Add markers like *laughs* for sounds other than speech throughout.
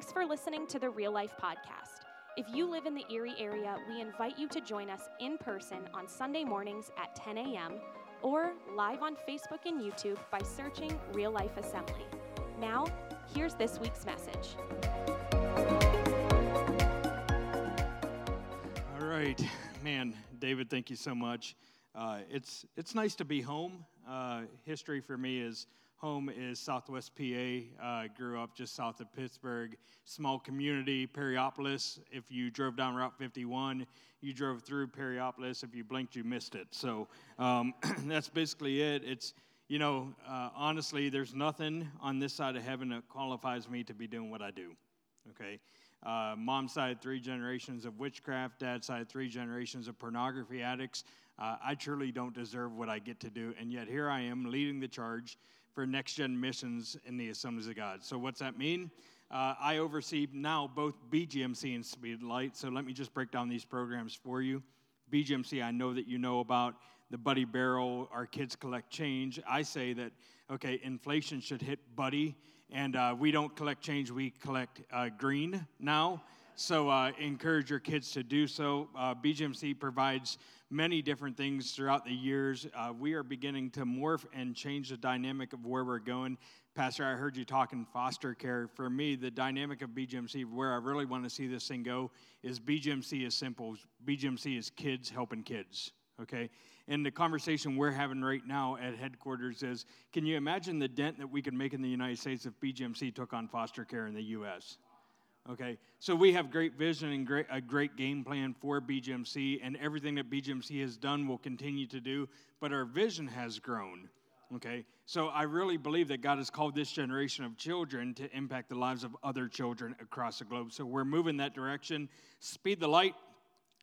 Thanks for listening to the Real Life Podcast. If you live in the Erie area, we invite you to join us in person on Sunday mornings at 10 a.m. or live on Facebook and YouTube by searching Real Life Assembly. Now, here's this week's message. All right, man, David, thank you so much. Uh, it's it's nice to be home. Uh, history for me is home is Southwest PA. Uh, grew up just south of Pittsburgh, small community, Perryopolis. If you drove down Route 51, you drove through Perryopolis. If you blinked, you missed it. So um, *clears throat* that's basically it. It's you know, uh, honestly, there's nothing on this side of heaven that qualifies me to be doing what I do. Okay. Uh, mom's side, three generations of witchcraft. Dad's side, three generations of pornography addicts. Uh, I truly don't deserve what I get to do, and yet here I am leading the charge for next gen missions in the Assemblies of God. So, what's that mean? Uh, I oversee now both BGMC and Speedlight. So, let me just break down these programs for you. BGMC, I know that you know about the Buddy Barrel, our kids collect change. I say that, okay, inflation should hit Buddy, and uh, we don't collect change, we collect uh, green now. So, uh, encourage your kids to do so. Uh, BGMC provides many different things throughout the years. Uh, we are beginning to morph and change the dynamic of where we're going. Pastor, I heard you talking foster care. For me, the dynamic of BGMC, where I really want to see this thing go, is BGMC is simple. BGMC is kids helping kids, okay? And the conversation we're having right now at headquarters is can you imagine the dent that we could make in the United States if BGMC took on foster care in the U.S.? Okay, so we have great vision and great, a great game plan for BGMC, and everything that BGMC has done will continue to do, but our vision has grown. Okay, so I really believe that God has called this generation of children to impact the lives of other children across the globe. So we're moving that direction. Speed the light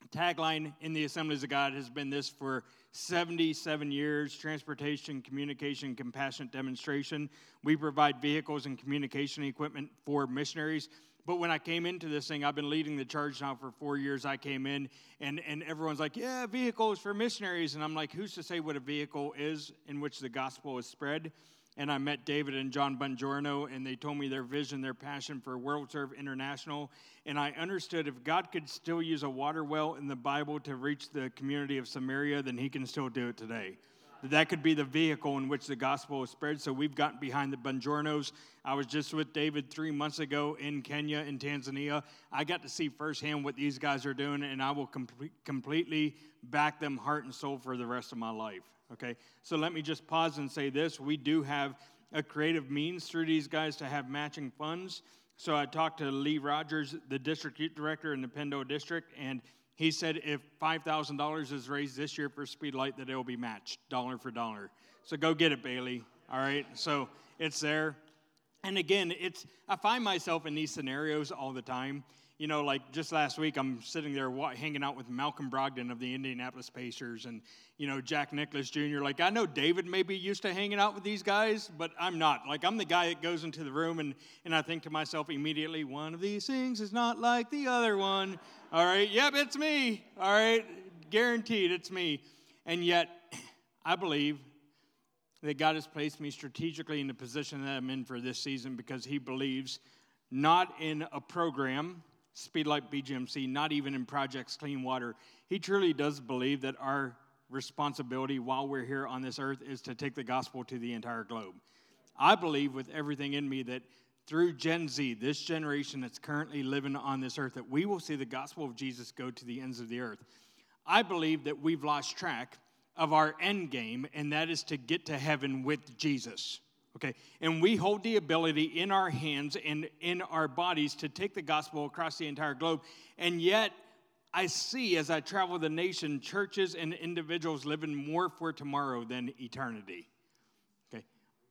tagline in the Assemblies of God has been this for 77 years transportation, communication, compassionate demonstration. We provide vehicles and communication equipment for missionaries. But when I came into this thing, I've been leading the charge now for four years. I came in, and, and everyone's like, Yeah, vehicles for missionaries. And I'm like, Who's to say what a vehicle is in which the gospel is spread? And I met David and John Bongiorno, and they told me their vision, their passion for WorldServe International. And I understood if God could still use a water well in the Bible to reach the community of Samaria, then he can still do it today that could be the vehicle in which the gospel is spread. So we've gotten behind the Bongiornos. I was just with David three months ago in Kenya in Tanzania. I got to see firsthand what these guys are doing, and I will com- completely back them heart and soul for the rest of my life. Okay, so let me just pause and say this: we do have a creative means through these guys to have matching funds. So I talked to Lee Rogers, the district director in the PennDel district, and he said if $5,000 is raised this year for Speedlight, that it will be matched dollar for dollar. So go get it, Bailey. All right. So it's there. And again, it's I find myself in these scenarios all the time you know, like just last week, I'm sitting there hanging out with Malcolm Brogdon of the Indianapolis Pacers and, you know, Jack Nicklaus Jr. Like, I know David may be used to hanging out with these guys, but I'm not. Like, I'm the guy that goes into the room and, and I think to myself immediately, one of these things is not like the other one. All right, yep, it's me. All right, guaranteed it's me. And yet, I believe that God has placed me strategically in the position that I'm in for this season because He believes not in a program Speedlight BGMC, not even in Projects Clean Water. He truly does believe that our responsibility while we're here on this earth is to take the gospel to the entire globe. I believe with everything in me that through Gen Z, this generation that's currently living on this earth, that we will see the gospel of Jesus go to the ends of the earth. I believe that we've lost track of our end game, and that is to get to heaven with Jesus. Okay, and we hold the ability in our hands and in our bodies to take the gospel across the entire globe. And yet, I see as I travel the nation, churches and individuals living more for tomorrow than eternity. Okay,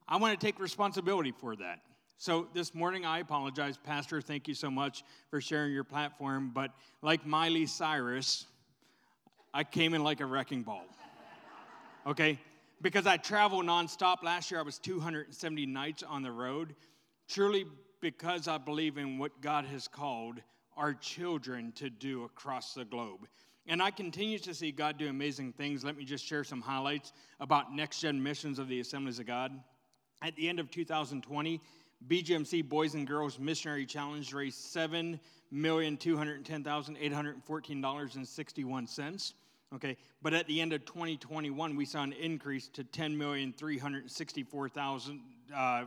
I want to take responsibility for that. So this morning, I apologize, Pastor. Thank you so much for sharing your platform. But like Miley Cyrus, I came in like a wrecking ball. Okay, because I travel nonstop. Last year I was 270 nights on the road, truly because I believe in what God has called our children to do across the globe. And I continue to see God do amazing things. Let me just share some highlights about next gen missions of the Assemblies of God. At the end of 2020, BGMC Boys and Girls Missionary Challenge raised $7,210,814.61. Okay, but at the end of 2021, we saw an increase to ten million three hundred sixty-four thousand uh.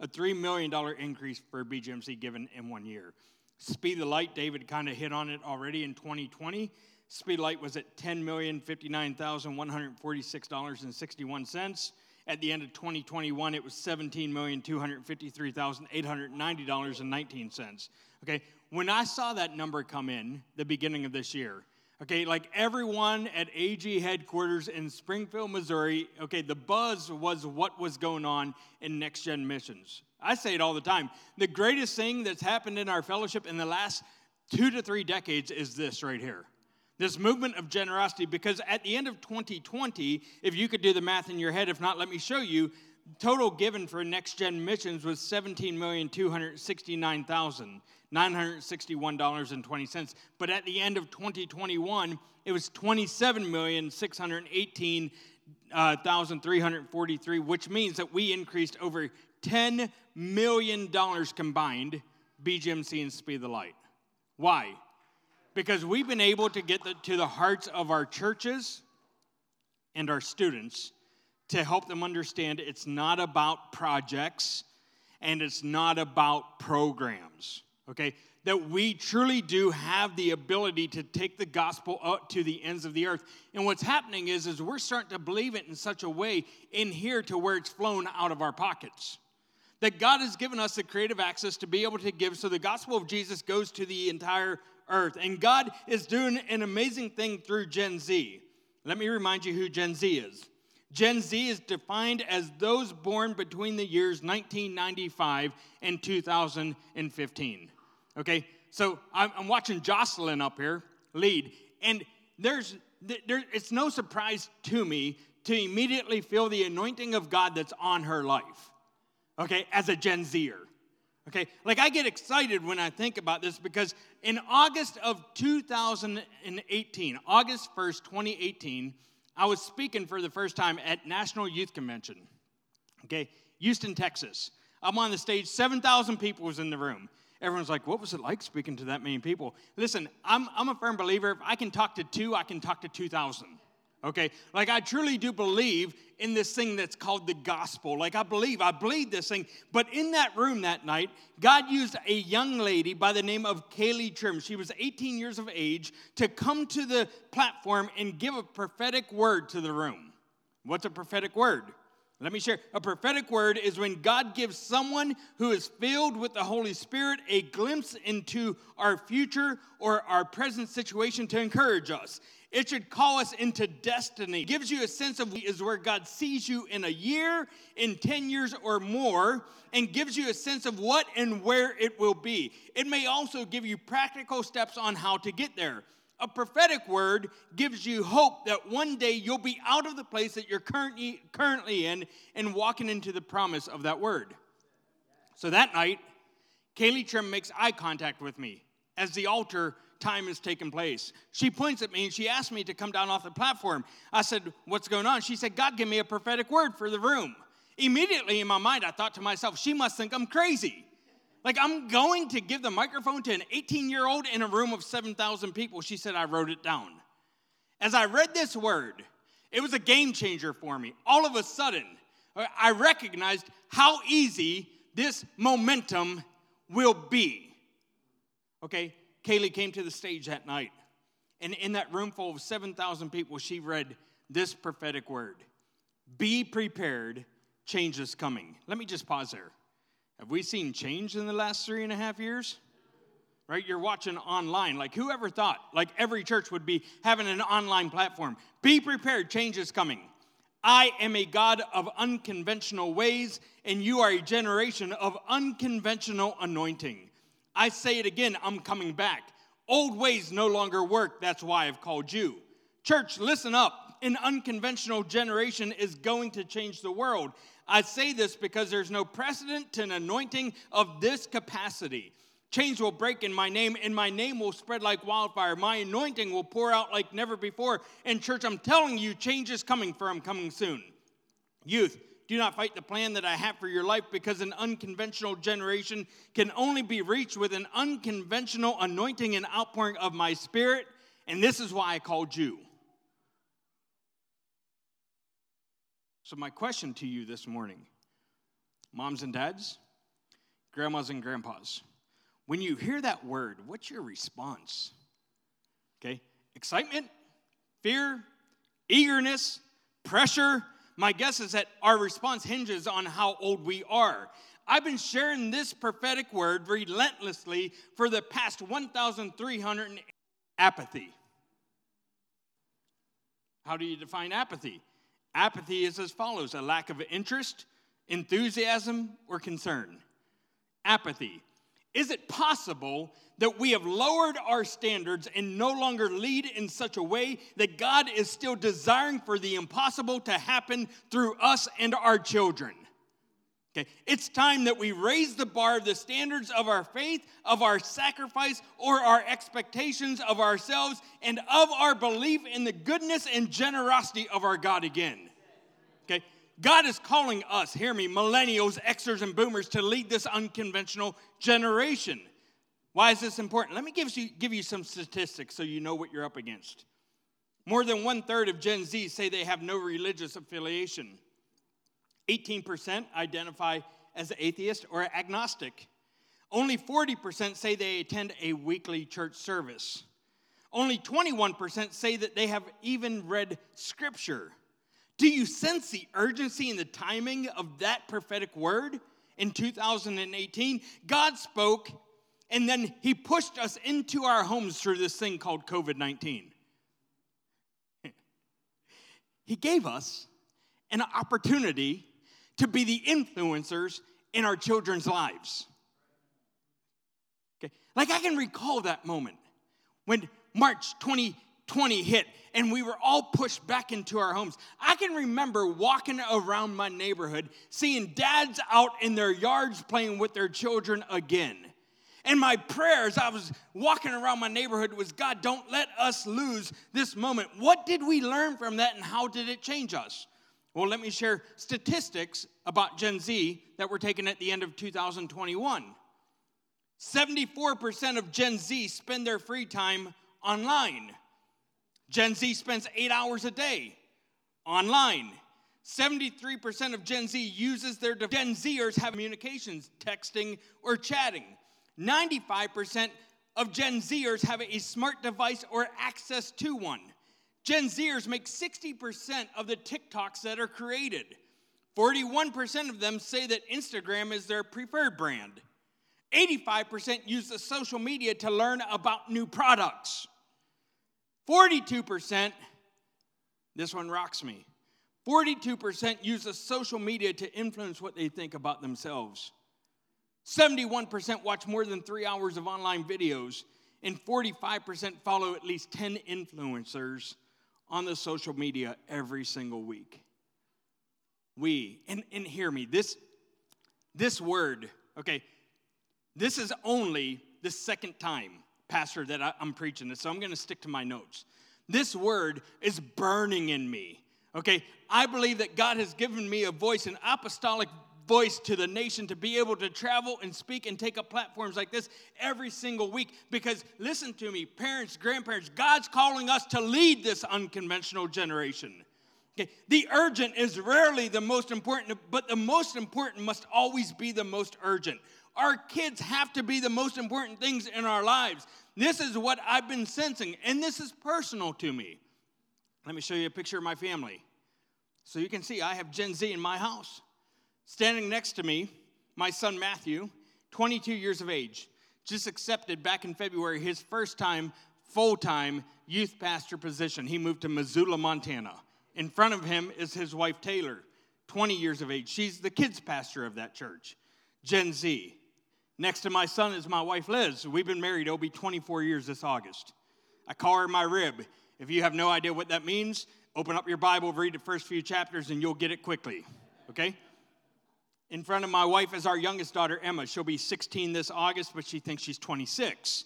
A three million dollar increase for BGMC given in one year. Speed the Light, David kind of hit on it already in 2020. Speed Light was at ten million fifty-nine thousand one hundred forty-six dollars and sixty-one cents. At the end of 2021, it was $17,253,890.19. Okay, when I saw that number come in the beginning of this year, okay, like everyone at AG headquarters in Springfield, Missouri, okay, the buzz was what was going on in Next Gen Missions. I say it all the time. The greatest thing that's happened in our fellowship in the last two to three decades is this right here this movement of generosity because at the end of 2020, if you could do the math in your head, if not, let me show you, total given for next gen missions was $17,269,961.20. But at the end of 2021, it was $27,618,343, uh, which means that we increased over $10 million combined, BGMC and Speed the Light. Why? because we've been able to get the, to the hearts of our churches and our students to help them understand it's not about projects and it's not about programs, okay? That we truly do have the ability to take the gospel up to the ends of the earth. And what's happening is, is we're starting to believe it in such a way in here to where it's flown out of our pockets. That God has given us the creative access to be able to give, so the gospel of Jesus goes to the entire earth. And God is doing an amazing thing through Gen Z. Let me remind you who Gen Z is. Gen Z is defined as those born between the years 1995 and 2015. Okay, so I'm, watching Jocelyn up here lead, and there's there, it's no surprise to me to immediately feel the anointing of God that's on her life. Okay, as a Gen Zer. Okay, like I get excited when I think about this because in August of 2018, August 1st, 2018, I was speaking for the first time at National Youth Convention. Okay, Houston, Texas. I'm on the stage, 7,000 people was in the room. Everyone's like, what was it like speaking to that many people? Listen, I'm, I'm a firm believer. If I can talk to two, I can talk to 2,000 okay? Like, I truly do believe in this thing that's called the gospel. Like, I believe, I believe this thing. But in that room that night, God used a young lady by the name of Kaylee Trim. She was 18 years of age to come to the platform and give a prophetic word to the room. What's a prophetic word? Let me share. A prophetic word is when God gives someone who is filled with the Holy Spirit a glimpse into our future or our present situation to encourage us. It should call us into destiny. It gives you a sense of is where God sees you in a year, in 10 years or more, and gives you a sense of what and where it will be. It may also give you practical steps on how to get there. A prophetic word gives you hope that one day you'll be out of the place that you're currently, currently in and walking into the promise of that word. So that night, Kaylee Trim makes eye contact with me as the altar time has taken place. She points at me and she asked me to come down off the platform. I said, What's going on? She said, God, give me a prophetic word for the room. Immediately in my mind, I thought to myself, She must think I'm crazy. Like, I'm going to give the microphone to an 18 year old in a room of 7,000 people. She said, I wrote it down. As I read this word, it was a game changer for me. All of a sudden, I recognized how easy this momentum will be. Okay, Kaylee came to the stage that night, and in that room full of 7,000 people, she read this prophetic word Be prepared, change is coming. Let me just pause there. Have we seen change in the last three and a half years? Right? You're watching online. Like, whoever thought, like, every church would be having an online platform? Be prepared, change is coming. I am a God of unconventional ways, and you are a generation of unconventional anointing. I say it again, I'm coming back. Old ways no longer work. That's why I've called you. Church, listen up. An unconventional generation is going to change the world. I say this because there's no precedent to an anointing of this capacity. Chains will break in my name, and my name will spread like wildfire. My anointing will pour out like never before. And, church, I'm telling you, change is coming for I'm coming soon. Youth, Do not fight the plan that I have for your life because an unconventional generation can only be reached with an unconventional anointing and outpouring of my spirit. And this is why I called you. So, my question to you this morning moms and dads, grandmas and grandpas, when you hear that word, what's your response? Okay, excitement, fear, eagerness, pressure. My guess is that our response hinges on how old we are. I've been sharing this prophetic word relentlessly for the past 1,300 apathy. How do you define apathy? Apathy is as follows a lack of interest, enthusiasm, or concern. Apathy. Is it possible that we have lowered our standards and no longer lead in such a way that God is still desiring for the impossible to happen through us and our children? Okay, it's time that we raise the bar of the standards of our faith, of our sacrifice, or our expectations of ourselves, and of our belief in the goodness and generosity of our God again. Okay, God is calling us, hear me, millennials, Xers, and boomers to lead this unconventional generation. Why is this important? Let me give you, give you some statistics so you know what you're up against. More than one third of Gen Z say they have no religious affiliation. 18% identify as atheist or agnostic. Only 40% say they attend a weekly church service. Only 21% say that they have even read scripture. Do you sense the urgency and the timing of that prophetic word in 2018? God spoke, and then He pushed us into our homes through this thing called COVID 19. *laughs* He gave us an opportunity to be the influencers in our children's lives. Okay, like I can recall that moment when March 2020 hit and we were all pushed back into our homes. I can remember walking around my neighborhood, seeing dads out in their yards playing with their children again. And my prayers, I was walking around my neighborhood, was God, don't let us lose this moment. What did we learn from that and how did it change us? Well, let me share statistics about Gen Z that were taken at the end of 2021. 74% of Gen Z spend their free time online. Gen Z spends eight hours a day online. 73% of Gen Z uses their Gen Zers have communications, texting, or chatting. 95% of Gen Zers have a smart device or access to one. Gen Zers make 60% of the TikToks that are created. 41% of them say that Instagram is their preferred brand. 85% use the social media to learn about new products. 42%, this one rocks me. 42% use the social media to influence what they think about themselves. 71% watch more than three hours of online videos, and 45% follow at least 10 influencers on the social media every single week. We, and, and hear me, this, this word, okay, this is only the second time pastor, that I, am preaching this, so I'm to stick to my notes. This word is burning in me. Okay, I believe that God has given me a voice, an apostolic voice to the nation to be able to travel and speak and take up platforms like this every single week. Because listen to me, parents, grandparents, God's calling us to lead this unconventional generation. Okay, the urgent is rarely the most important, but the most important must always be the most urgent. Our kids have to be the most important things in our lives. This is what I've been sensing, and this is personal to me. Let me show you a picture of my family. So you can see I have Gen Z in my house. Standing next to me, my son Matthew, 22 years of age, just accepted back in February his first time full time youth pastor position. He moved to Missoula, Montana. In front of him is his wife Taylor, 20 years of age. She's the kids pastor of that church, Gen Z. Next to my son is my wife, Liz. We've been married, it'll be 24 years this August. I call her my rib. If you have no idea what that means, open up your Bible, read the first few chapters, and you'll get it quickly. Okay? In front of my wife is our youngest daughter, Emma. She'll be 16 this August, but she thinks she's 26.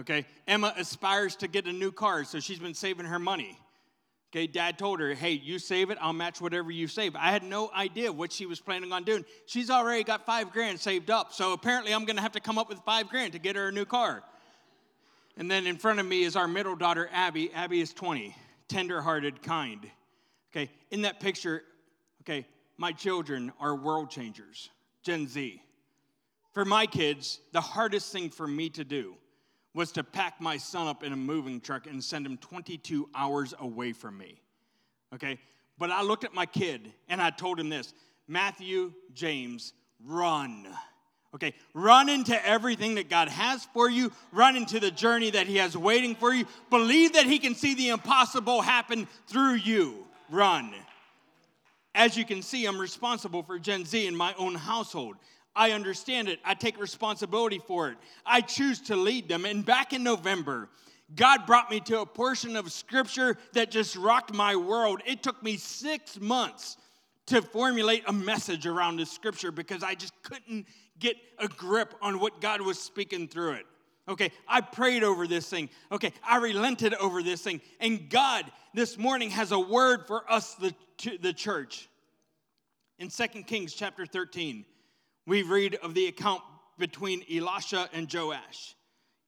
Okay? Emma aspires to get a new car, so she's been saving her money. Okay, dad told her, hey, you save it, I'll match whatever you save. I had no idea what she was planning on doing. She's already got five grand saved up, so apparently I'm gonna have to come up with five grand to get her a new car. And then in front of me is our middle daughter, Abby. Abby is 20, tender-hearted, kind. Okay, in that picture, okay, my children are world changers, Gen Z. For my kids, the hardest thing for me to do was to pack my son up in a moving truck and send him 22 hours away from me. Okay? But I looked at my kid and I told him this Matthew, James, run. Okay, run into everything that God has for you. Run into the journey that He has waiting for you. Believe that He can see the impossible happen through you. Run. As you can see, I'm responsible for Gen Z in my own household. I understand it. I take responsibility for it. I choose to lead them. And back in November, God brought me to a portion of scripture that just rocked my world. It took me six months to formulate a message around this scripture because I just couldn't get a grip on what God was speaking through it. Okay, I prayed over this thing. Okay, I relented over this thing. And God this morning has a word for us, the, the church. In 2 Kings chapter 13, we read of the account between Elisha and Joash.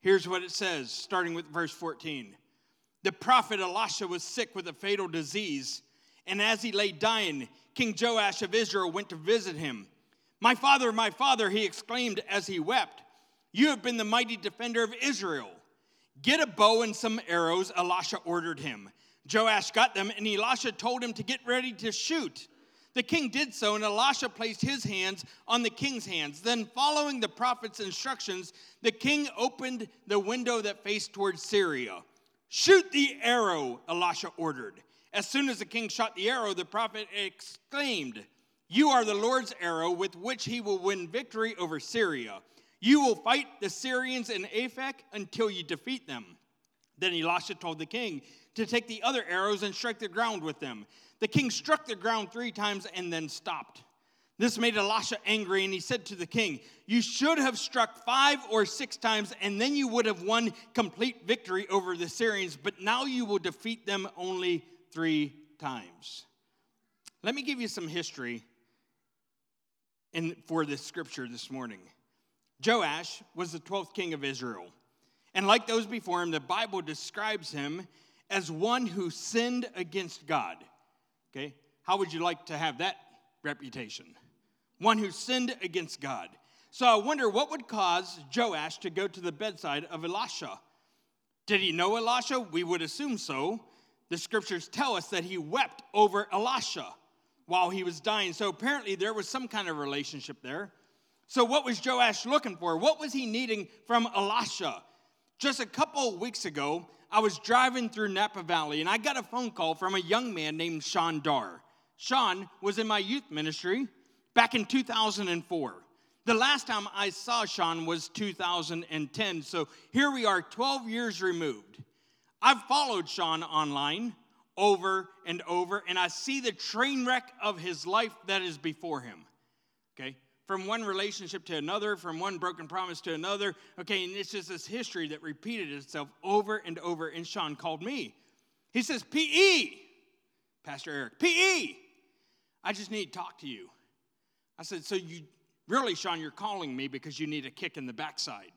Here's what it says, starting with verse 14. The prophet Elisha was sick with a fatal disease, and as he lay dying, King Joash of Israel went to visit him. My father, my father, he exclaimed as he wept, You have been the mighty defender of Israel. Get a bow and some arrows, Elisha ordered him. Joash got them, and Elisha told him to get ready to shoot. The king did so, and Elisha placed his hands on the king's hands. Then, following the prophet's instructions, the king opened the window that faced towards Syria. Shoot the arrow, Elisha ordered. As soon as the king shot the arrow, the prophet exclaimed, You are the Lord's arrow with which he will win victory over Syria. You will fight the Syrians in Aphek until you defeat them. Then Elisha told the king to take the other arrows and strike the ground with them. The king struck the ground three times and then stopped. This made Elisha angry, and he said to the king, You should have struck five or six times, and then you would have won complete victory over the Syrians, but now you will defeat them only three times. Let me give you some history in, for this scripture this morning. Joash was the 12th king of Israel. And like those before him, the Bible describes him as one who sinned against God. Okay? How would you like to have that reputation? One who sinned against God. So I wonder what would cause Joash to go to the bedside of Elisha. Did he know Elisha? We would assume so. The scriptures tell us that he wept over Elisha while he was dying. So apparently there was some kind of relationship there. So what was Joash looking for? What was he needing from Elisha? Just a couple weeks ago, I was driving through Napa Valley and I got a phone call from a young man named Sean Dar. Sean was in my youth ministry back in 2004. The last time I saw Sean was 2010, so here we are 12 years removed. I've followed Sean online over and over, and I see the train wreck of his life that is before him. Okay? From one relationship to another, from one broken promise to another. Okay, and it's just this history that repeated itself over and over. And Sean called me. He says, PE, Pastor Eric, PE, I just need to talk to you. I said, So you really, Sean, you're calling me because you need a kick in the backside,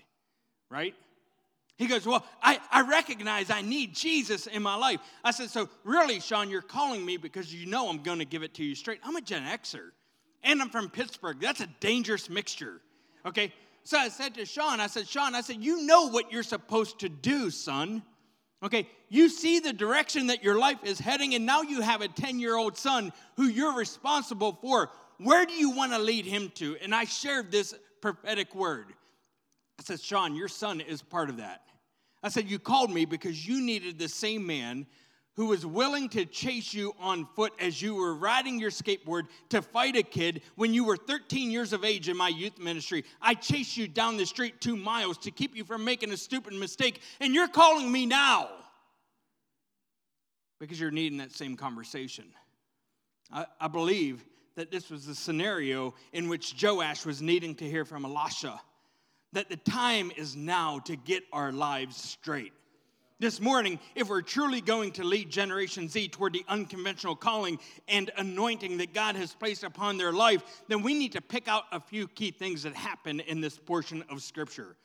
right? He goes, Well, I, I recognize I need Jesus in my life. I said, So really, Sean, you're calling me because you know I'm going to give it to you straight. I'm a Gen Xer and I'm from Pittsburgh. That's a dangerous mixture. Okay? So I said to Sean, I said, Sean, I said, you know what you're supposed to do, son. Okay, you see the direction that your life is heading, and now you have a 10 year old son who you're responsible for. Where do you want to lead him to? And I shared this prophetic word. I said, Sean, your son is part of that. I said, You called me because you needed the same man who was willing to chase you on foot as you were riding your skateboard to fight a kid when you were 13 years of age in my youth ministry. I chased you down the street two miles to keep you from making a stupid mistake, and you're calling me now because you're needing that same conversation. I, I believe that this was the scenario in which Joash was needing to hear from Elisha that the time is now to get our lives straight This morning, if we're truly going to lead Generation Z toward the unconventional calling and anointing that God has placed upon their life, then we need to pick out a few key things that happen in this portion of Scripture.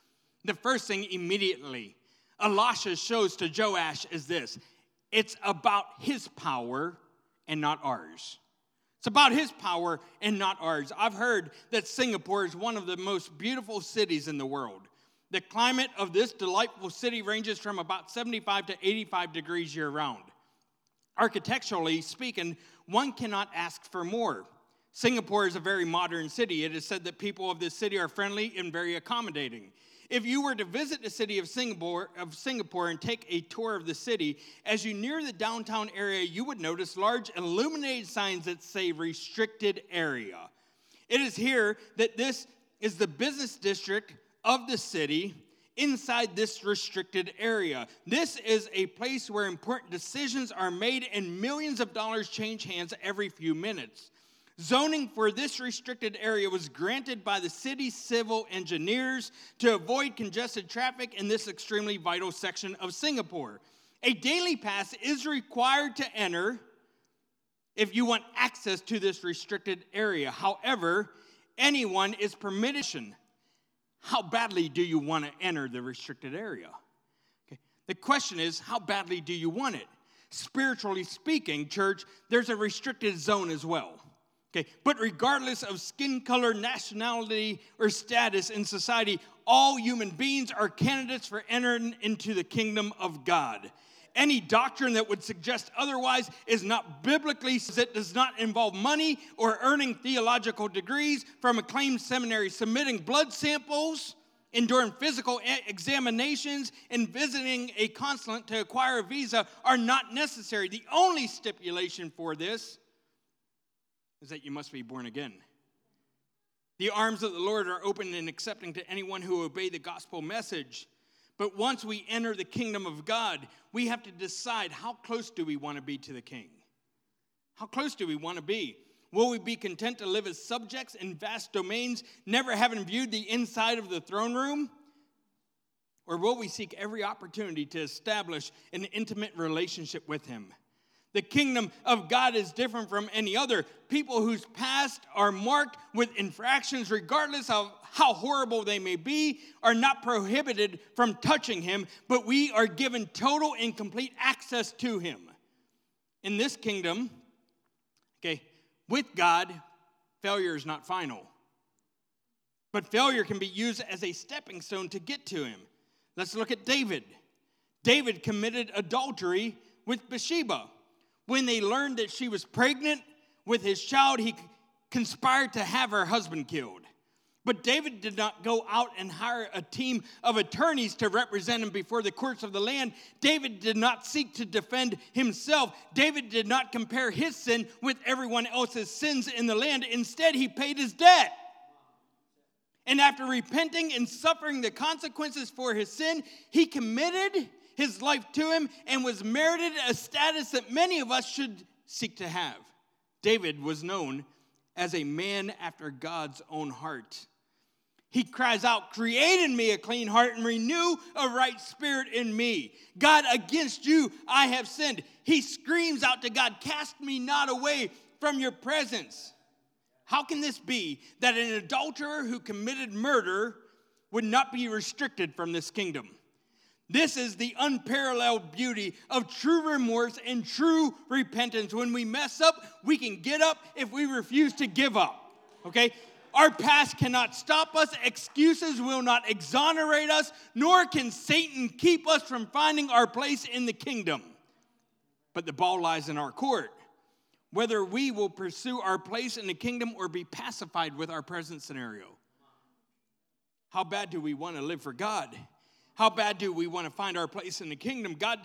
The first thing immediately Elisha shows to Joash is this it's about his power and not ours. It's about his power and not ours. I've heard that Singapore is one of the most beautiful cities in the world. The climate of this delightful city ranges from about 75 to 85 degrees year round. Architecturally speaking, one cannot ask for more. Singapore is a very modern city. It is said that people of this city are friendly and very accommodating. If you were to visit the city of Singapore, of Singapore and take a tour of the city, as you near the downtown area, you would notice large illuminated signs that say restricted area. It is here that this is the business district of the city inside this restricted area. This is a place where important decisions are made and millions of dollars change hands every few minutes. Zoning for this restricted area was granted by the city civil engineers to avoid congested traffic in this extremely vital section of Singapore. A daily pass is required to enter if you want access to this restricted area. However, anyone is permitted how badly do you want to enter the restricted area? Okay. The question is, how badly do you want it? Spiritually speaking, church, there's a restricted zone as well. Okay, but regardless of skin color, nationality, or status in society, all human beings are candidates for entering into the kingdom of God. Any doctrine that would suggest otherwise is not biblically, it does not involve money or earning theological degrees from acclaimed seminaries, submitting blood samples, enduring physical examinations, and visiting a consulate to acquire a visa are not necessary. The only stipulation for this is that you must be born again. The arms of the Lord are open and accepting to anyone who obey the gospel message. But once we enter the kingdom of God, we have to decide how close do we want to be to the king? How close do we want to be? Will we be content to live as subjects in vast domains, never having viewed the inside of the throne room? Or will we seek every opportunity to establish an intimate relationship with him? The kingdom of God is different from any other. People whose past are marked with infractions, regardless of how horrible they may be, are not prohibited from touching him, but we are given total and complete access to him. In this kingdom, okay, with God, failure is not final. But failure can be used as a stepping stone to get to him. Let's look at David. David committed adultery with Bathsheba. When they learned that she was pregnant with his child, he conspired to have her husband killed. But David did not go out and hire a team of attorneys to represent him before the courts of the land. David did not seek to defend himself. David did not compare his sin with everyone else's sins in the land. Instead, he paid his debt. And after repenting and suffering the consequences for his sin, he committed his life to him and was merited a status that many of us should seek to have. David was known as a man after God's own heart. He cries out, Create in me a clean heart and renew a right spirit in me. God, against you I have sinned. He screams out to God, Cast me not away from your presence. How can this be that an adulterer who committed murder would not be restricted from this kingdom? This is the unparalleled beauty of true remorse and true repentance. When we mess up, we can get up if we refuse to give up. Okay? Our past cannot stop us, excuses will not exonerate us, nor can Satan keep us from finding our place in the kingdom. But the ball lies in our court. Whether we will pursue our place in the kingdom or be pacified with our present scenario. How bad do we want to live for God? How bad do we want to find our place in the kingdom? God,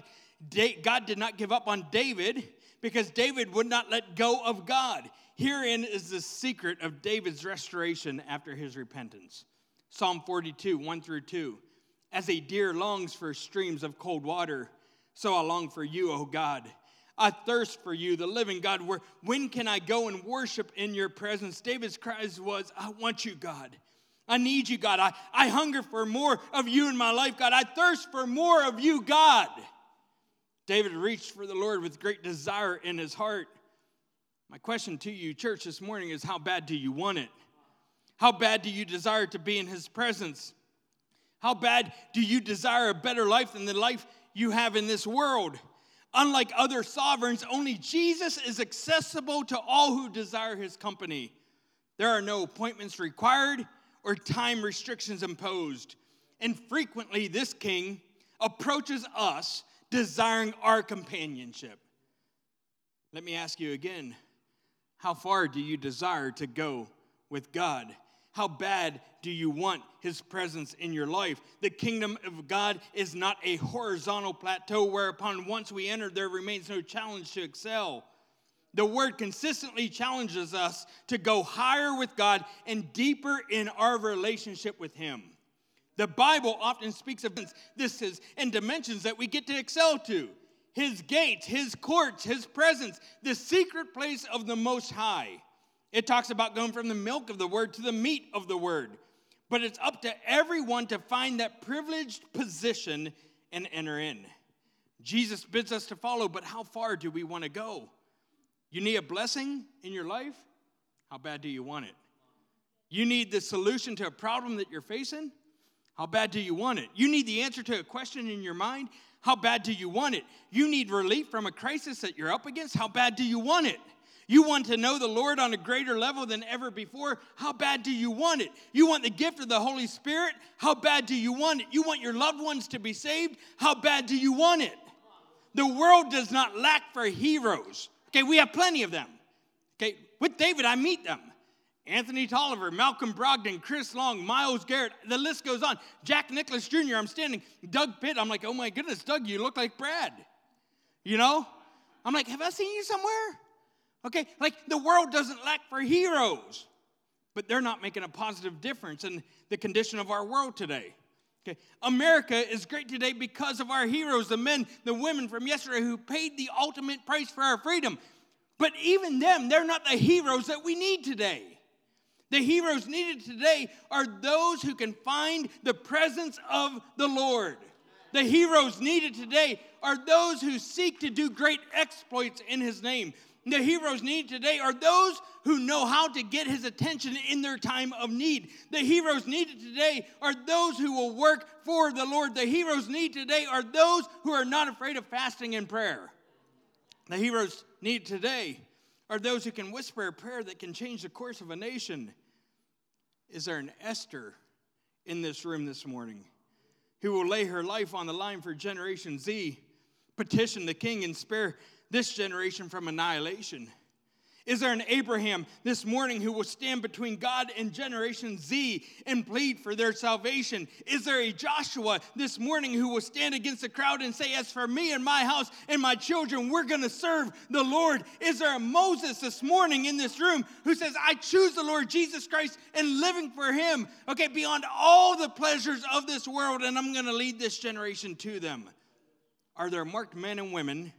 God did not give up on David because David would not let go of God. Herein is the secret of David's restoration after his repentance. Psalm 42, 1 through 2. As a deer longs for streams of cold water, so I long for you, O God. I thirst for you, the living God. Where, when can I go and worship in your presence? David's cries was, I want you, God. I need you, God. I, I hunger for more of you in my life, God. I thirst for more of you, God. David reached for the Lord with great desire in his heart. My question to you, church, this morning is how bad do you want it? How bad do you desire to be in his presence? How bad do you desire a better life than the life you have in this world? Unlike other sovereigns, only Jesus is accessible to all who desire his company. There are no appointments required or time restrictions imposed. And frequently, this king approaches us desiring our companionship. Let me ask you again how far do you desire to go with God? How bad do you want his presence in your life? The kingdom of God is not a horizontal plateau whereupon once we enter, there remains no challenge to excel. The word consistently challenges us to go higher with God and deeper in our relationship with him. The Bible often speaks of this is in dimensions that we get to excel to. His gates, his courts, his presence, the secret place of the Most High. It talks about going from the milk of the word to the meat of the word. But it's up to everyone to find that privileged position and enter in. Jesus bids us to follow, but how far do we want to go? You need a blessing in your life? How bad do you want it? You need the solution to a problem that you're facing? How bad do you want it? You need the answer to a question in your mind? How bad do you want it? You need relief from a crisis that you're up against? How bad do you want it? You want to know the Lord on a greater level than ever before? How bad do you want it? You want the gift of the Holy Spirit? How bad do you want it? You want your loved ones to be saved? How bad do you want it? The world does not lack for heroes. Okay, we have plenty of them. Okay, with David, I meet them. Anthony Tolliver, Malcolm Brogdon, Chris Long, Myles Garrett, the list goes on. Jack Nicklaus Jr., I'm standing. Doug Pitt, I'm like, oh my goodness, Doug, you look like Brad. You know? I'm like, have I seen you somewhere? Okay, like the world doesn't lack for heroes, but they're not making a positive difference in the condition of our world today. Okay, America is great today because of our heroes, the men, the women from yesterday who paid the ultimate price for our freedom. But even them, they're not the heroes that we need today. The heroes needed today are those who can find the presence of the Lord. The heroes needed today are those who seek to do great exploits in His name. The heroes need today are those who know how to get his attention in their time of need. The heroes needed today are those who will work for the Lord. The heroes need today are those who are not afraid of fasting and prayer. The heroes need today are those who can whisper a prayer that can change the course of a nation. Is there an Esther in this room this morning who will lay her life on the line for Generation Z, petition the king, and spare this generation from annihilation? Is there an Abraham this morning who will stand between God and Generation Z and plead for their salvation? Is there a Joshua this morning who will stand against the crowd and say, As for me and my house and my children, we're going to serve the Lord? Is there a Moses this morning in this room who says, I choose the Lord Jesus Christ and living for him, okay, beyond all the pleasures of this world, and I'm going to lead this generation to them? Are there marked men and women?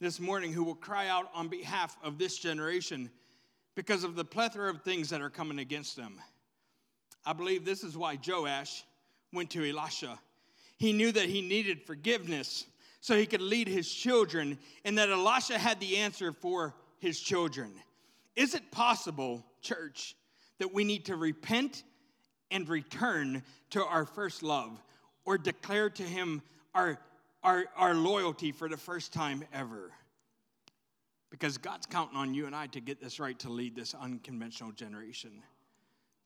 This morning who will cry out on behalf of this generation because of the plethora of things that are coming against them. I believe this is why Joash went to Elisha. He knew that he needed forgiveness so he could lead his children, and that Elisha had the answer for his children. Is it possible, church, that we need to repent and return to our first love or declare to him our our, our loyalty for the first time ever. Because God's counting on you and I to get this right to lead this unconventional generation.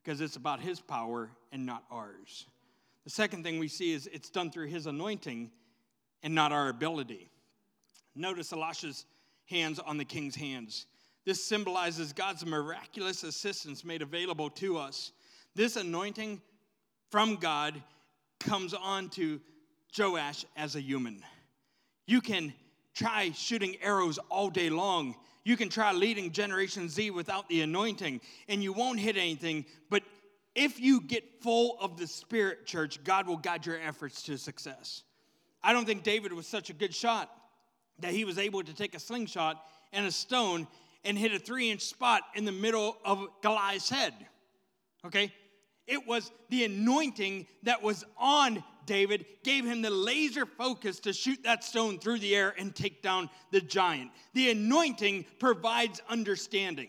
Because it's about His power and not ours. The second thing we see is it's done through His anointing and not our ability. Notice Elisha's hands on the king's hands. This symbolizes God's miraculous assistance made available to us. This anointing from God comes on to Joash as a human. You can try shooting arrows all day long. You can try leading Generation Z without the anointing, and you won't hit anything. But if you get full of the Spirit, church, God will guide your efforts to success. I don't think David was such a good shot that he was able to take a slingshot and a stone and hit a three inch spot in the middle of Goliath's head. Okay? It was the anointing that was on David gave him the laser focus to shoot that stone through the air and take down the giant. The anointing provides understanding.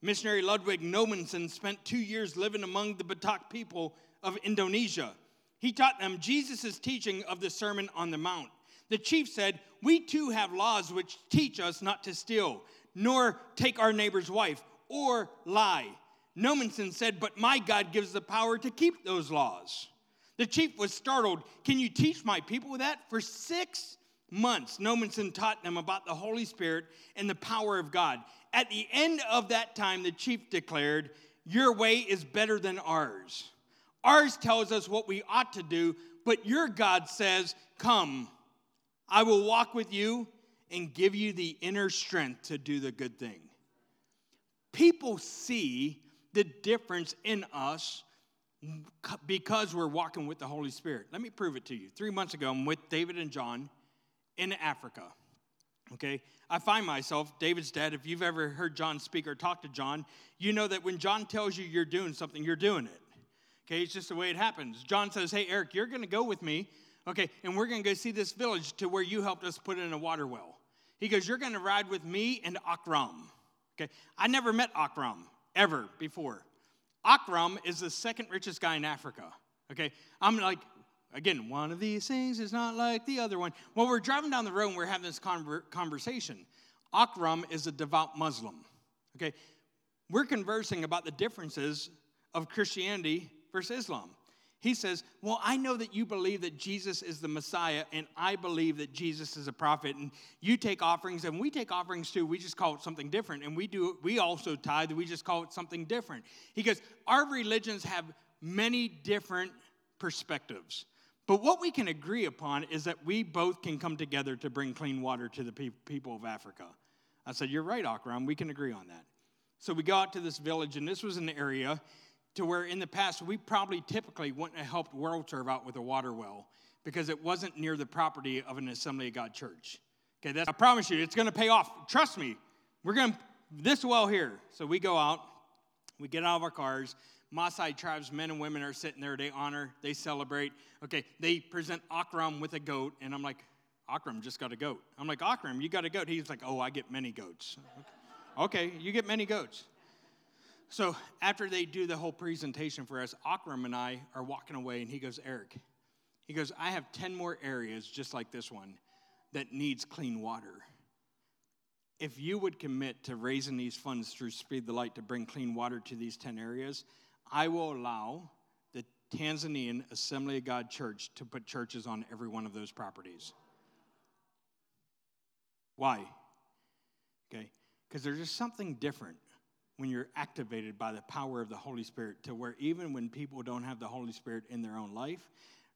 Missionary Ludwig Nommensen spent two years living among the Batak people of Indonesia. He taught them Jesus' teaching of the Sermon on the Mount. The chief said, We too have laws which teach us not to steal, nor take our neighbor's wife, or lie. Nommensen said, But my God gives the power to keep those laws. The chief was startled. Can you teach my people that? For six months, Nommensen taught them about the Holy Spirit and the power of God. At the end of that time, the chief declared, Your way is better than ours. Ours tells us what we ought to do, but your God says, Come, I will walk with you and give you the inner strength to do the good thing. People see the difference in us because we're walking with the Holy Spirit. Let me prove it to you. Three months ago, I'm with David and John in Africa. Okay, I find myself, David's dad, if you've ever heard John speak or talk to John, you know that when John tells you you're doing something, you're doing it. Okay, it's just the way it happens. John says, Hey, Eric, you're to go with me, okay, and we're to go see this village to where you helped us put in a water well. He goes, You're to ride with me and Akram. Okay, I never met Akram ever before. Akram is the second richest guy in Africa. Okay, I'm like, again, one of these things is not like the other one. Well, we're driving down the road and we're having this conver- conversation. Akram is a devout Muslim. Okay, we're conversing about the differences of Christianity versus Islam. He says, Well, I know that you believe that Jesus is the Messiah, and I believe that Jesus is a prophet. And you take offerings, and we take offerings too. We just call it something different. And we do we also tithe, we just call it something different. He goes, Our religions have many different perspectives. But what we can agree upon is that we both can come together to bring clean water to the pe- people of Africa. I said, You're right, Akram. We can agree on that. So we go out to this village, and this was an area to where in the past we probably typically wouldn't have helped WorldServe out with a water well because it wasn't near the property of an Assembly of God church. Okay, that's, I promise you, it's going to pay off. Trust me. We're going to, this well here. So we go out, we get out of our cars. Maasai tribes, men and women are sitting there. They honor, they celebrate. Okay, they present Akram with a goat, and I'm like, Akram just got a goat. I'm like, Akram, you got a goat. He's like, oh, I get many goats. okay, you get many goats. So after they do the whole presentation for us, Akram and I are walking away, and he goes, Eric, he goes, I have 10 more areas just like this one that needs clean water. If you would commit to raising these funds through Speed the Light to bring clean water to these 10 areas, I will allow the Tanzanian Assembly of God Church to put churches on every one of those properties. Why? Okay, because there's just something different when you're activated by the power of the Holy Spirit to where even when people don't have the Holy Spirit in their own life,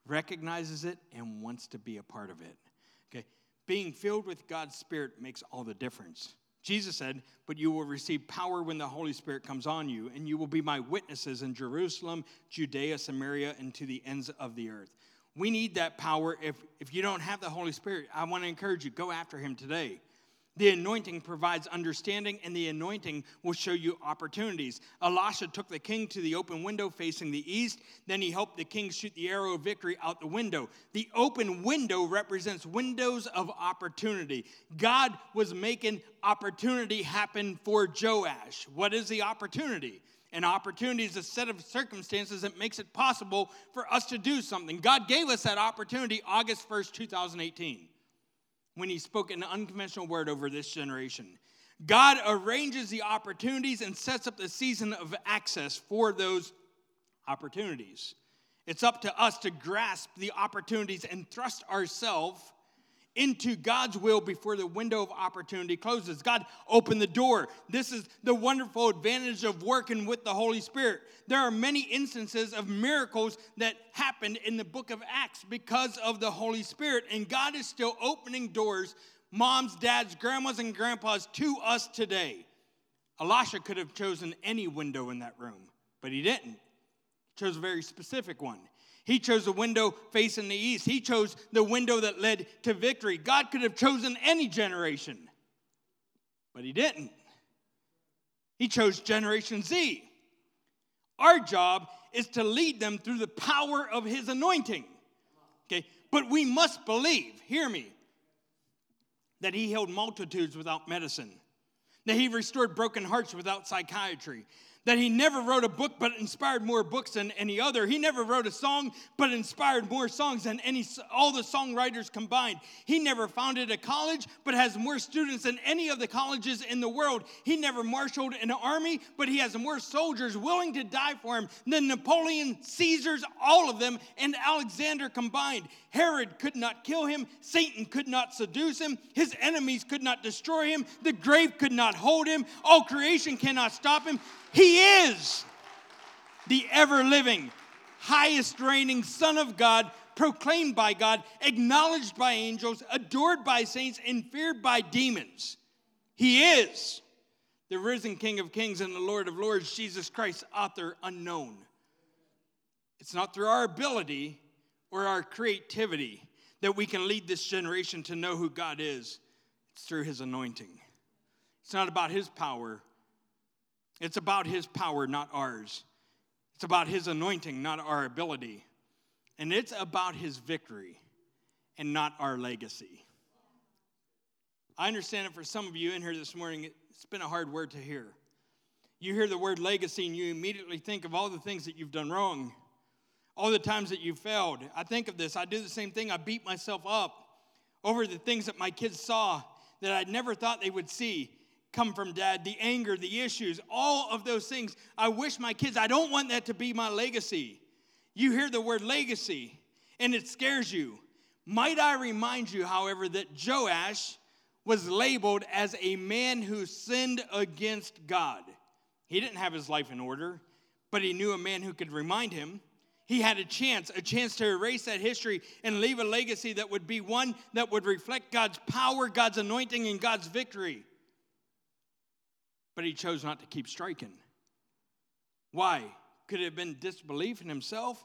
recognizes it and wants to be a part of it. Okay? Being filled with God's Spirit makes all the difference. Jesus said, But you will receive power when the Holy Spirit comes on you, and you will be my witnesses in Jerusalem, Judea, Samaria, and to the ends of the earth. We need that power. If, if you don't have the Holy Spirit, I want to encourage you go after him today. The anointing provides understanding, and the anointing will show you opportunities. Elisha took the king to the open window facing the east. Then he helped the king shoot the arrow of victory out the window. The open window represents windows of opportunity. God was making opportunity happen for Joash. What is the opportunity? An opportunity is a set of circumstances that makes it possible for us to do something. God gave us that opportunity August 1st, 2018 when he spoke an unconventional word over this generation. God arranges the opportunities and sets up the season of access for those opportunities. It's up to us to grasp the opportunities and thrust ourselves into God's will before the window of opportunity closes. God opened the door. This is the wonderful advantage of working with the Holy Spirit. There are many instances of miracles that happened in the book of Acts because of the Holy Spirit, and God is still opening doors, moms, dads, grandmas, and grandpas, to us today. Elisha could have chosen any window in that room, but he didn't. He chose a very specific one. He chose the window facing the east. He chose the window that led to victory. God could have chosen any generation, but He didn't. He chose Generation Z. Our job is to lead them through the power of His anointing. Okay? But we must believe, hear me, that he healed multitudes without medicine, that he restored broken hearts without psychiatry, that he never wrote a book but inspired more books than any other. He never wrote a song but inspired more songs than any all the songwriters combined. He never founded a college but has more students than any of the colleges in the world. He never marshaled an army but he has more soldiers willing to die for him than Napoleon, Caesars, all of them and Alexander combined. Herod could not kill him, Satan could not seduce him, his enemies could not destroy him, the grave could not hold him, all creation cannot stop him. He is the ever living, highest reigning Son of God, proclaimed by God, acknowledged by angels, adored by saints, and feared by demons. He is the risen King of kings and the Lord of lords, Jesus Christ, author unknown. It's not through our ability or our creativity that we can lead this generation to know who God is, it's through his anointing. It's not about his power, it's about His power, not ours. It's about His anointing, not our ability. And it's about His victory and not our legacy. I understand it for some of you in here this morning, it's been a hard word to hear. You hear the word legacy and you immediately think of all the things that you've done wrong, all the times that you failed. I think of this. I do the same thing. I beat myself up over the things that my kids saw that I never thought they would see come from dad, the anger, the issues, all of those things. I wish my kids, I don't want that to be my legacy. You hear the word legacy and it scares you. Might I remind you, however, that Joash was labeled as a man who sinned against God. He didn't have his life in order, but he knew a man who could remind him. He had a chance, a chance to erase that history and leave a legacy that would be one that would reflect God's power, God's anointing, and God's victory but he chose not to keep striking. Why? Could it have been disbelief in himself?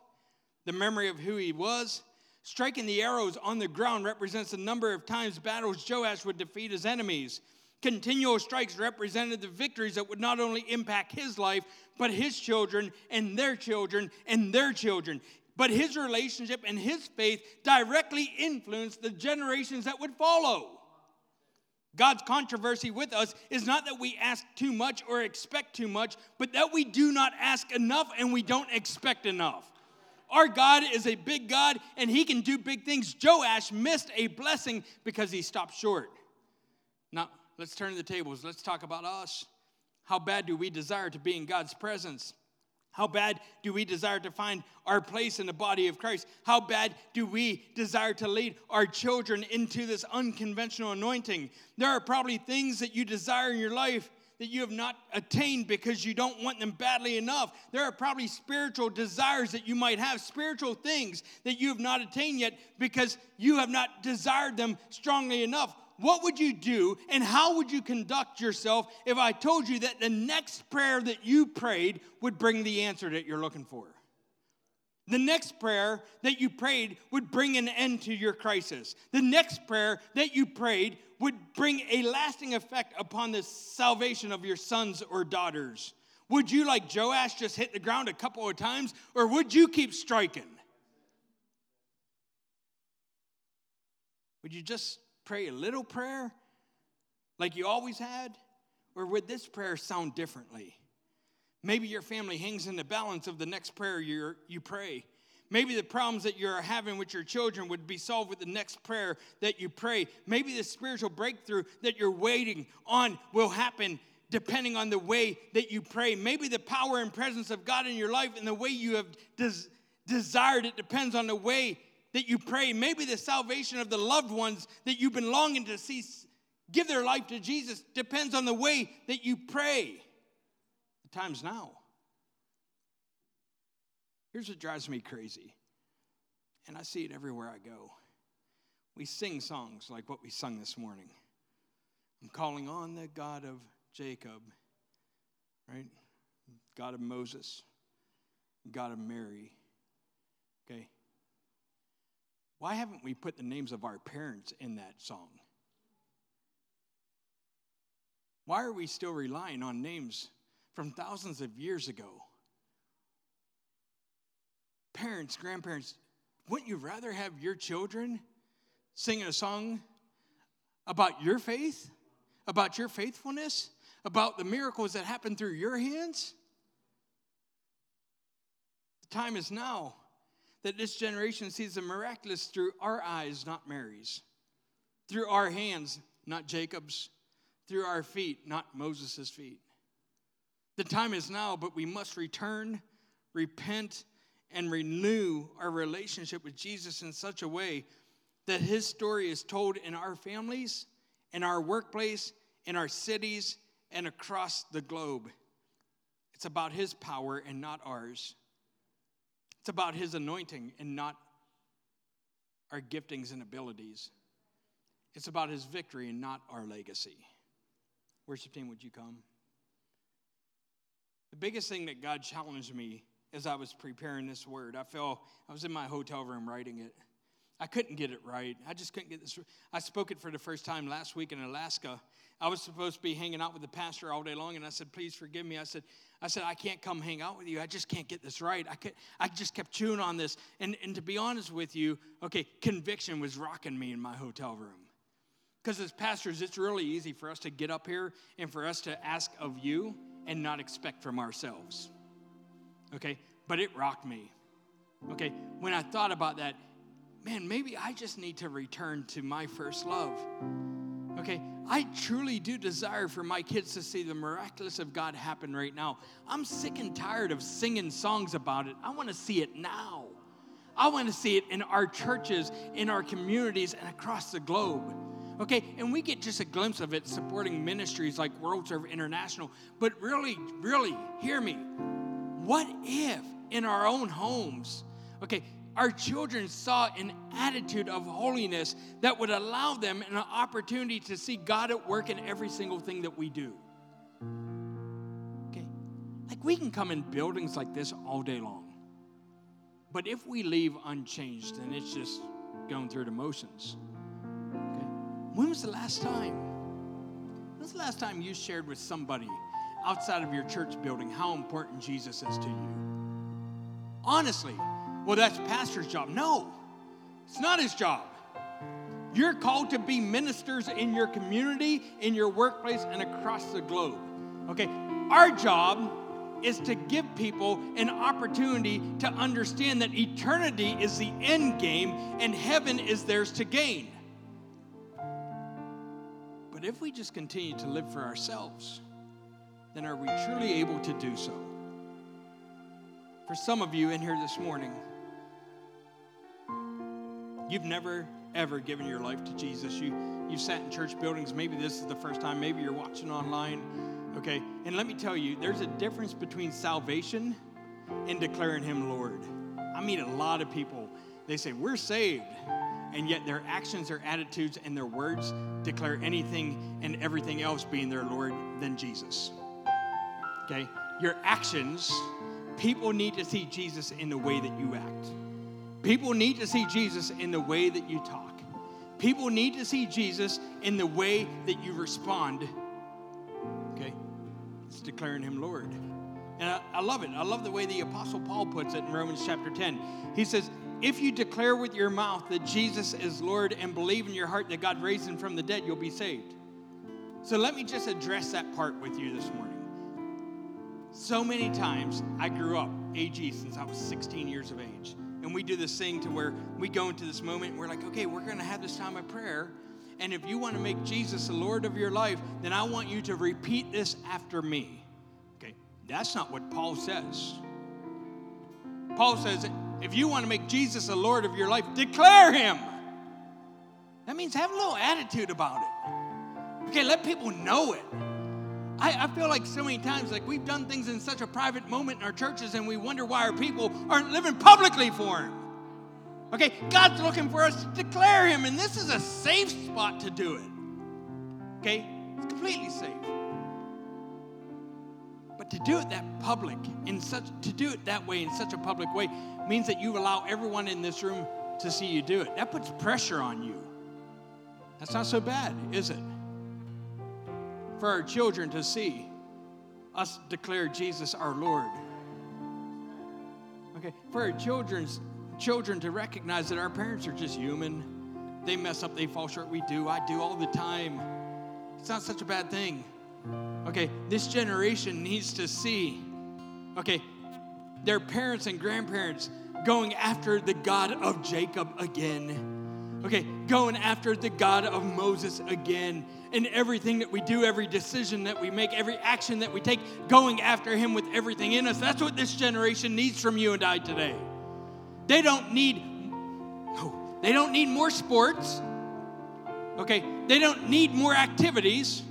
The memory of who he was? Striking the arrows on the ground represents the number of times battles Joash would defeat his enemies. Continual strikes represented the victories that would not only impact his life, but his children and their children and their children. But his relationship and his faith directly influenced the generations that would follow. God's controversy with us is not that we ask too much or expect too much, but that we do not ask enough and we don't expect enough. Our God is a big God and he can do big things. Joash missed a blessing because he stopped short. Now, let's turn to the tables. Let's talk about us. How bad do we desire to be in God's presence? How bad do we desire to find our place in the body of Christ? How bad do we desire to lead our children into this unconventional anointing? There are probably things that you desire in your life that you have not attained because you don't want them badly enough. There are probably spiritual desires that you might have, spiritual things that you have not attained yet because you have not desired them strongly enough what would you do and how would you conduct yourself if I told you that the next prayer that you prayed would bring the answer that you're looking for? The next prayer that you prayed would bring an end to your crisis. The next prayer that you prayed would bring a lasting effect upon the salvation of your sons or daughters. Would you, like Joash, just hit the ground a couple of times, or would you keep striking? Would you just pray a little prayer like you always had? Or would this prayer sound differently? Maybe your family hangs in the balance of the next prayer you you pray. Maybe the problems that you're having with your children would be solved with the next prayer that you pray. Maybe the spiritual breakthrough that you're waiting on will happen depending on the way that you pray. Maybe the power and presence of God in your life and the way you have des- desired it depends on the way that you pray, maybe the salvation of the loved ones that you've been longing to see give their life to Jesus depends on the way that you pray. The time's now. Here's what drives me crazy, and I see it everywhere I go. We sing songs like what we sung this morning. I'm calling on the God of Jacob, right? God of Moses, God of Mary. Okay? Why haven't we put the names of our parents in that song? Why are we still relying on names from thousands of years ago? Parents, grandparents, wouldn't you rather have your children singing a song about your faith, about your faithfulness, about the miracles that happened through your hands? The time is now that this generation sees the miraculous through our eyes, not Mary's, through our hands, not Jacob's, through our feet, not Moses' feet. The time is now, but we must return, repent, and renew our relationship with Jesus in such a way that his story is told in our families, in our workplace, in our cities, and across the globe. It's about his power and not ours. It's about his anointing and not our giftings and abilities. It's about his victory and not our legacy. Worship team, would you come? The biggest thing that God challenged me as I was preparing this word, I felt I was in my hotel room writing it. I couldn't get it right. I just couldn't get this. I spoke it for the first time last week in Alaska. I was supposed to be hanging out with the pastor all day long, and I said, "Please forgive me." I said, "I said I can't come hang out with you. I just can't get this right." I could, I just kept chewing on this, and and to be honest with you, okay, conviction was rocking me in my hotel room. Because as pastors, it's really easy for us to get up here and for us to ask of you and not expect from ourselves. Okay? But it rocked me. Okay? When I thought about that, man, maybe I just need to return to my first love. Okay? I truly do desire for my kids to see the miraculous of God happen right now. I'm sick and tired of singing songs about it. I want to see it now. I want to see it in our churches, in our communities, and across the globe. Okay, and we get just a glimpse of it supporting ministries like WorldServe International. But really, really, hear me. What if in our own homes, okay, our children saw an attitude of holiness that would allow them an opportunity to see God at work in every single thing that we do? Okay, like we can come in buildings like this all day long. But if we leave unchanged, then it's just going through the motions. When was the last time? When was the last time you shared with somebody outside of your church building how important Jesus is to you? Honestly, well, that's pastor's job. No, it's not his job. You're called to be ministers in your community, in your workplace, and across the globe. Okay, our job is to give people an opportunity to understand that eternity is the end game and heaven is theirs to gain. But if we just continue to live for ourselves, then are we truly able to do so? For some of you in here this morning, you've never ever given your life to Jesus. You you've sat in church buildings, maybe this is the first time, maybe you're watching online. Okay? And let me tell you, there's a difference between salvation and declaring him Lord. I meet a lot of people, they say, We're saved and yet their actions, their attitudes, and their words declare anything and everything else being their Lord than Jesus. Okay? Your actions, people need to see Jesus in the way that you act. People need to see Jesus in the way that you talk. People need to see Jesus in the way that you respond. Okay? It's declaring him Lord. And I, I, love it. I love the way the Apostle Paul puts it in Romans chapter 10. He says, if you declare with your mouth that Jesus is Lord and believe in your heart that God raised him from the dead, you'll be saved. So let me just address that part with you this morning. So many times I grew up AG since I was 16 years of age. And we do this thing to where we go into this moment and we're like, okay, we're going to have this time of prayer. And if you want to make Jesus the Lord of your life, then I want you to repeat this after me. Okay, that's not what Paul says. Paul says, if you want to make Jesus the Lord of your life, declare him. That means have a little attitude about it. Okay, let people know it. I, I, feel like so many times, like we've done things in such a private moment in our churches, and we wonder why our people aren't living publicly for Him. Okay, God's looking for us to declare Him, and this is a safe spot to do it. Okay, it's completely safe. But to do it that public, in such to do it that way in such a public way, means that you allow everyone in this room to see you do it. That puts pressure on you. That's not so bad, is it? For our children to see us declare Jesus our Lord. Okay, for our children's children to recognize that our parents are just human. They mess up, they fall short. We do. I do all the time. It's not such a bad thing. Okay, this generation needs to see, okay, their parents and grandparents going after the God of Jacob again. Okay, going after the God of Moses again. In everything that we do, every decision that we make, every action that we take, going after Him with everything in us. That's what this generation needs from you and I today. They don't need, no, they don't need more sports. Okay, they don't need more activities.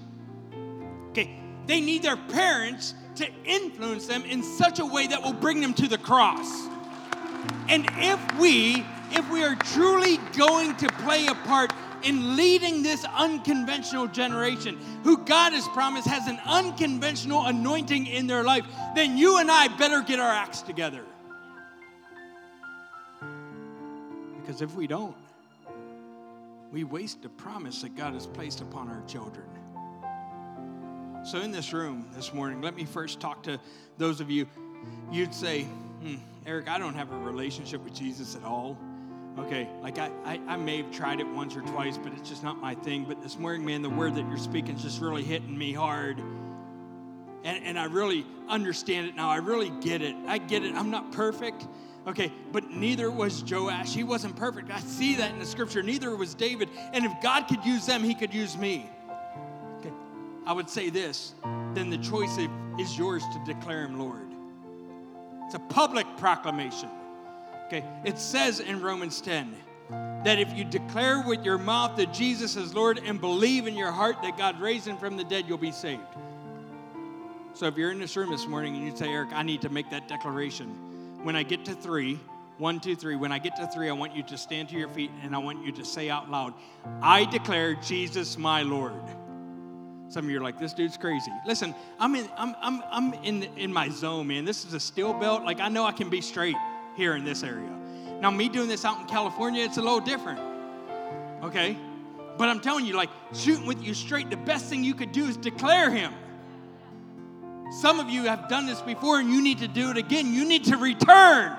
Okay, they need their parents to influence them in such a way that will bring them to the cross. And if we, if we are truly going to play a part in leading this unconventional generation who God has promised has an unconventional anointing in their life, then you and I better get our acts together. Because if we don't, we waste the promise that God has placed upon our children. So, in this room this morning, let me first talk to those of you. You'd say, hmm, Eric, I don't have a relationship with Jesus at all. Okay, like I, I, I, may have tried it once or twice, but it's just not my thing. But this morning, man, the word that you're speaking is just really hitting me hard. And, and I really understand it now. I really get it. I get it. I'm not perfect. Okay, but neither was Joash. He wasn't perfect. I see that in the scripture. Neither was David. And if God could use them, he could use me. Okay, I would say this then the choice is yours to declare him Lord. It's a public proclamation. Okay, it says in Romans 10 that if you declare with your mouth that Jesus is Lord and believe in your heart that God raised him from the dead, you'll be saved. So if you're in this room this morning and you say, Eric, I need to make that declaration, when I get to three, one, two, three. When I get to three, I want you to stand to your feet and I want you to say out loud, I declare Jesus my Lord. Some of you are like, this dude's crazy. Listen, I'm in, I'm, I'm, I'm in, in my zone, man. This is a steel belt. Like, I know I can be straight here in this area. Now, me doing this out in California, it's a little different. Okay? But I'm telling you, like, shooting with you straight, the best thing you could do is declare him. Some of you have done this before and you need to do it again. You need to return,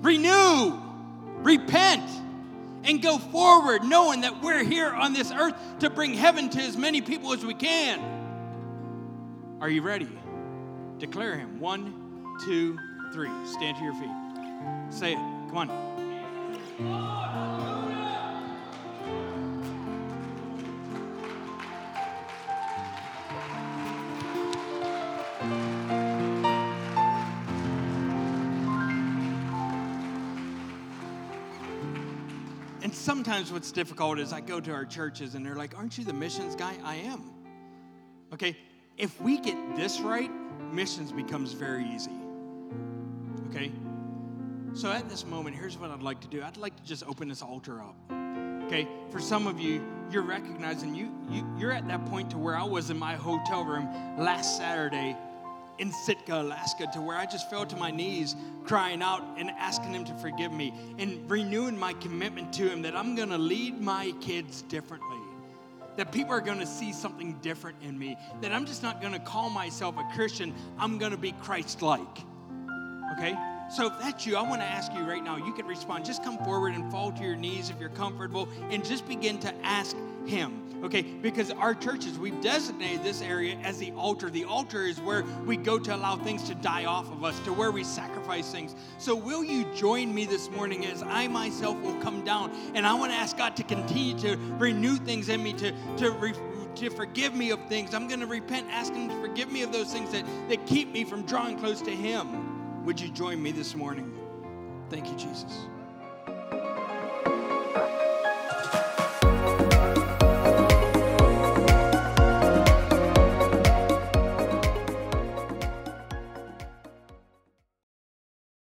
renew, repent and go forward knowing that we're here on this earth to bring heaven to as many people as we can. Are you ready? Declare him. One, two, three. Stand to your feet. Say it. Come on. And sometimes what's difficult is I go to our churches and they're like, Aren't you the missions guy? I am. Okay, if we get this right, missions becomes very easy. Okay? So at this moment, here's what I'd like to do I'd like to just open this altar up. Okay, for some of you, you're recognizing you, you you're at that point to where I was in my hotel room last Saturday in Sitka, Alaska, to where I just fell to my knees crying out and asking Him to forgive me and renewing my commitment to Him that I'm going to lead my kids differently. That people are going to see something different in me. That I'm just not going to call myself a Christian. I'm going to be Christ like. Okay? So if that's you, I want to ask you right now, you can respond. Just come forward and fall to your knees if you're comfortable and just begin to ask Him. Okay, because our churches, we've designated this area as the altar. The altar is where we go to allow things to die off of us, to where we sacrifice things. So, will you join me this morning as I myself will come down and I want to ask God to continue to renew things in me, to, to, re, to forgive me of things. I'm going to repent, ask Him to forgive me of those things that, that keep me from drawing close to Him. Would you join me this morning? Thank you, Jesus.